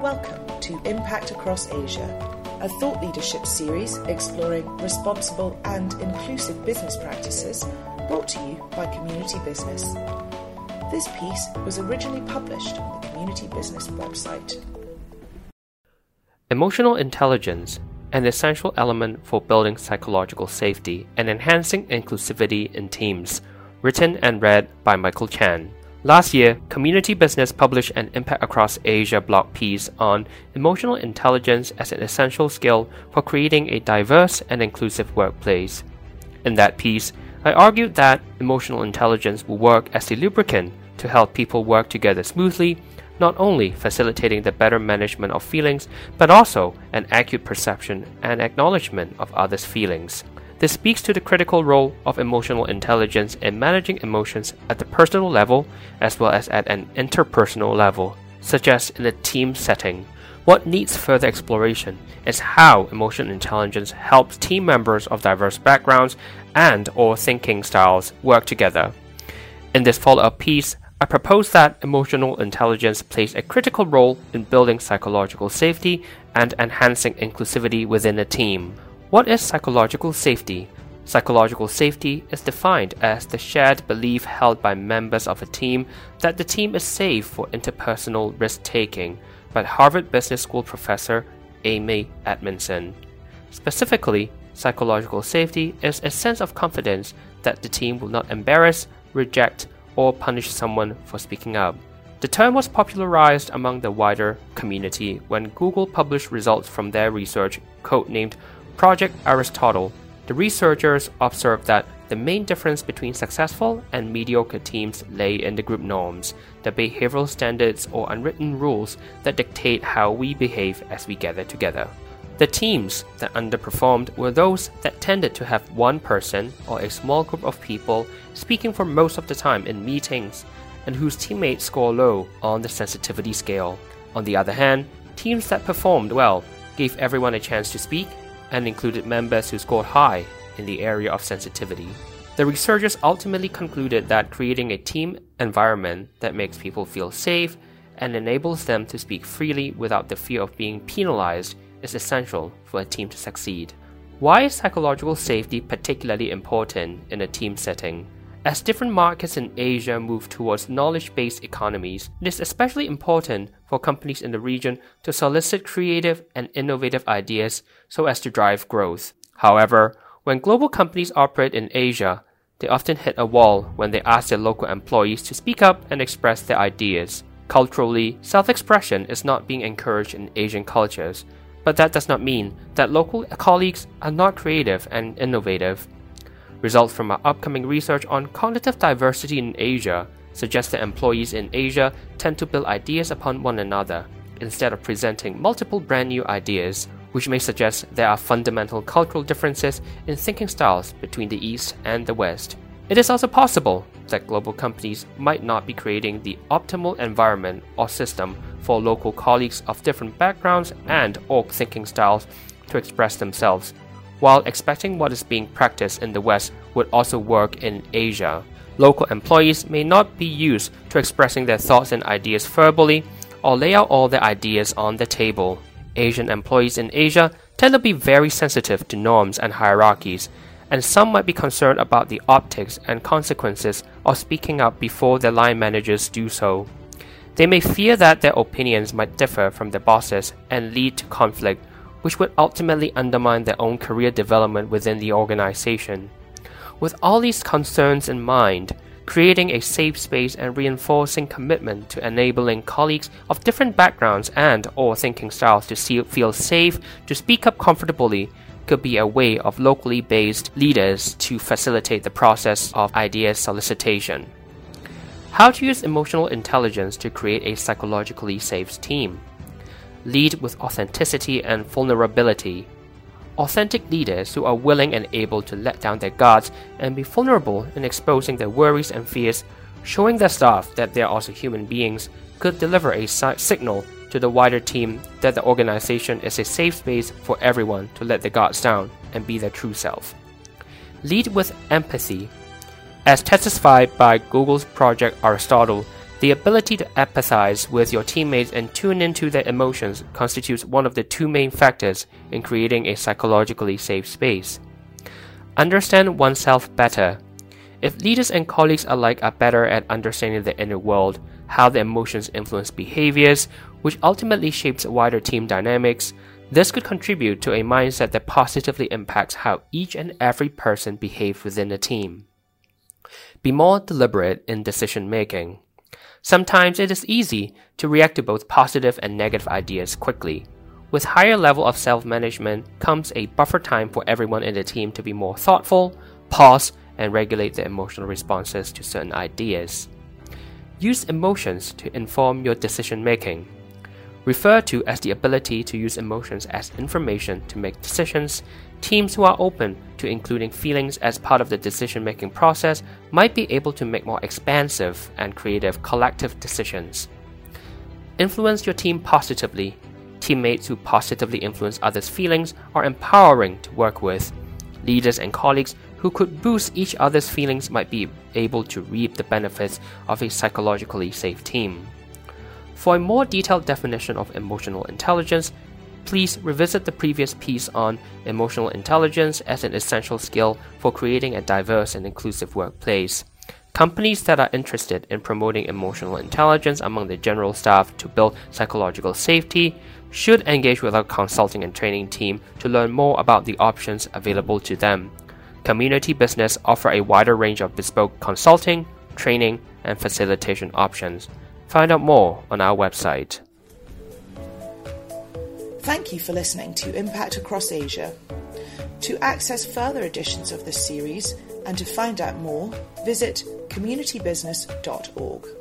Welcome to Impact Across Asia, a thought leadership series exploring responsible and inclusive business practices brought to you by Community Business. This piece was originally published on the Community Business website. Emotional intelligence, an essential element for building psychological safety and enhancing inclusivity in teams, written and read by Michael Chan. Last year, Community Business published an Impact Across Asia blog piece on emotional intelligence as an essential skill for creating a diverse and inclusive workplace. In that piece, I argued that emotional intelligence will work as a lubricant to help people work together smoothly, not only facilitating the better management of feelings, but also an acute perception and acknowledgement of others' feelings. This speaks to the critical role of emotional intelligence in managing emotions at the personal level as well as at an interpersonal level, such as in a team setting. What needs further exploration is how emotional intelligence helps team members of diverse backgrounds and or thinking styles work together. In this follow-up piece, I propose that emotional intelligence plays a critical role in building psychological safety and enhancing inclusivity within a team. What is psychological safety? Psychological safety is defined as the shared belief held by members of a team that the team is safe for interpersonal risk taking by Harvard Business School professor Amy Edmondson. Specifically, psychological safety is a sense of confidence that the team will not embarrass, reject, or punish someone for speaking up. The term was popularized among the wider community when Google published results from their research codenamed Project Aristotle, the researchers observed that the main difference between successful and mediocre teams lay in the group norms, the behavioral standards or unwritten rules that dictate how we behave as we gather together. The teams that underperformed were those that tended to have one person or a small group of people speaking for most of the time in meetings and whose teammates score low on the sensitivity scale. On the other hand, teams that performed well gave everyone a chance to speak and included members who scored high in the area of sensitivity. The researchers ultimately concluded that creating a team environment that makes people feel safe and enables them to speak freely without the fear of being penalized is essential for a team to succeed. Why is psychological safety particularly important in a team setting? As different markets in Asia move towards knowledge based economies, it is especially important for companies in the region to solicit creative and innovative ideas so as to drive growth. However, when global companies operate in Asia, they often hit a wall when they ask their local employees to speak up and express their ideas. Culturally, self expression is not being encouraged in Asian cultures, but that does not mean that local colleagues are not creative and innovative. Results from our upcoming research on cognitive diversity in Asia suggest that employees in Asia tend to build ideas upon one another instead of presenting multiple brand new ideas, which may suggest there are fundamental cultural differences in thinking styles between the East and the West. It is also possible that global companies might not be creating the optimal environment or system for local colleagues of different backgrounds and or thinking styles to express themselves while expecting what is being practiced in the West would also work in Asia. Local employees may not be used to expressing their thoughts and ideas verbally or lay out all their ideas on the table. Asian employees in Asia tend to be very sensitive to norms and hierarchies, and some might be concerned about the optics and consequences of speaking up before their line managers do so. They may fear that their opinions might differ from their bosses and lead to conflict which would ultimately undermine their own career development within the organization. With all these concerns in mind, creating a safe space and reinforcing commitment to enabling colleagues of different backgrounds and or thinking styles to see, feel safe to speak up comfortably could be a way of locally based leaders to facilitate the process of idea solicitation. How to use emotional intelligence to create a psychologically safe team lead with authenticity and vulnerability. Authentic leaders who are willing and able to let down their guards and be vulnerable in exposing their worries and fears, showing their staff that they are also human beings, could deliver a si- signal to the wider team that the organization is a safe space for everyone to let their guards down and be their true self. Lead with empathy. As testified by Google's Project Aristotle, The ability to empathize with your teammates and tune into their emotions constitutes one of the two main factors in creating a psychologically safe space. Understand oneself better. If leaders and colleagues alike are better at understanding the inner world, how the emotions influence behaviors, which ultimately shapes wider team dynamics, this could contribute to a mindset that positively impacts how each and every person behaves within a team. Be more deliberate in decision making. Sometimes it is easy to react to both positive and negative ideas quickly. With higher level of self-management comes a buffer time for everyone in the team to be more thoughtful, pause, and regulate their emotional responses to certain ideas. Use emotions to inform your decision making. Refer to as the ability to use emotions as information to make decisions. Teams who are open to including feelings as part of the decision making process might be able to make more expansive and creative collective decisions. Influence your team positively. Teammates who positively influence others' feelings are empowering to work with. Leaders and colleagues who could boost each other's feelings might be able to reap the benefits of a psychologically safe team. For a more detailed definition of emotional intelligence, please revisit the previous piece on emotional intelligence as an essential skill for creating a diverse and inclusive workplace. Companies that are interested in promoting emotional intelligence among the general staff to build psychological safety should engage with our consulting and training team to learn more about the options available to them. Community business offer a wider range of bespoke consulting, training, and facilitation options. Find out more on our website. Thank you for listening to Impact Across Asia. To access further editions of this series and to find out more, visit communitybusiness.org.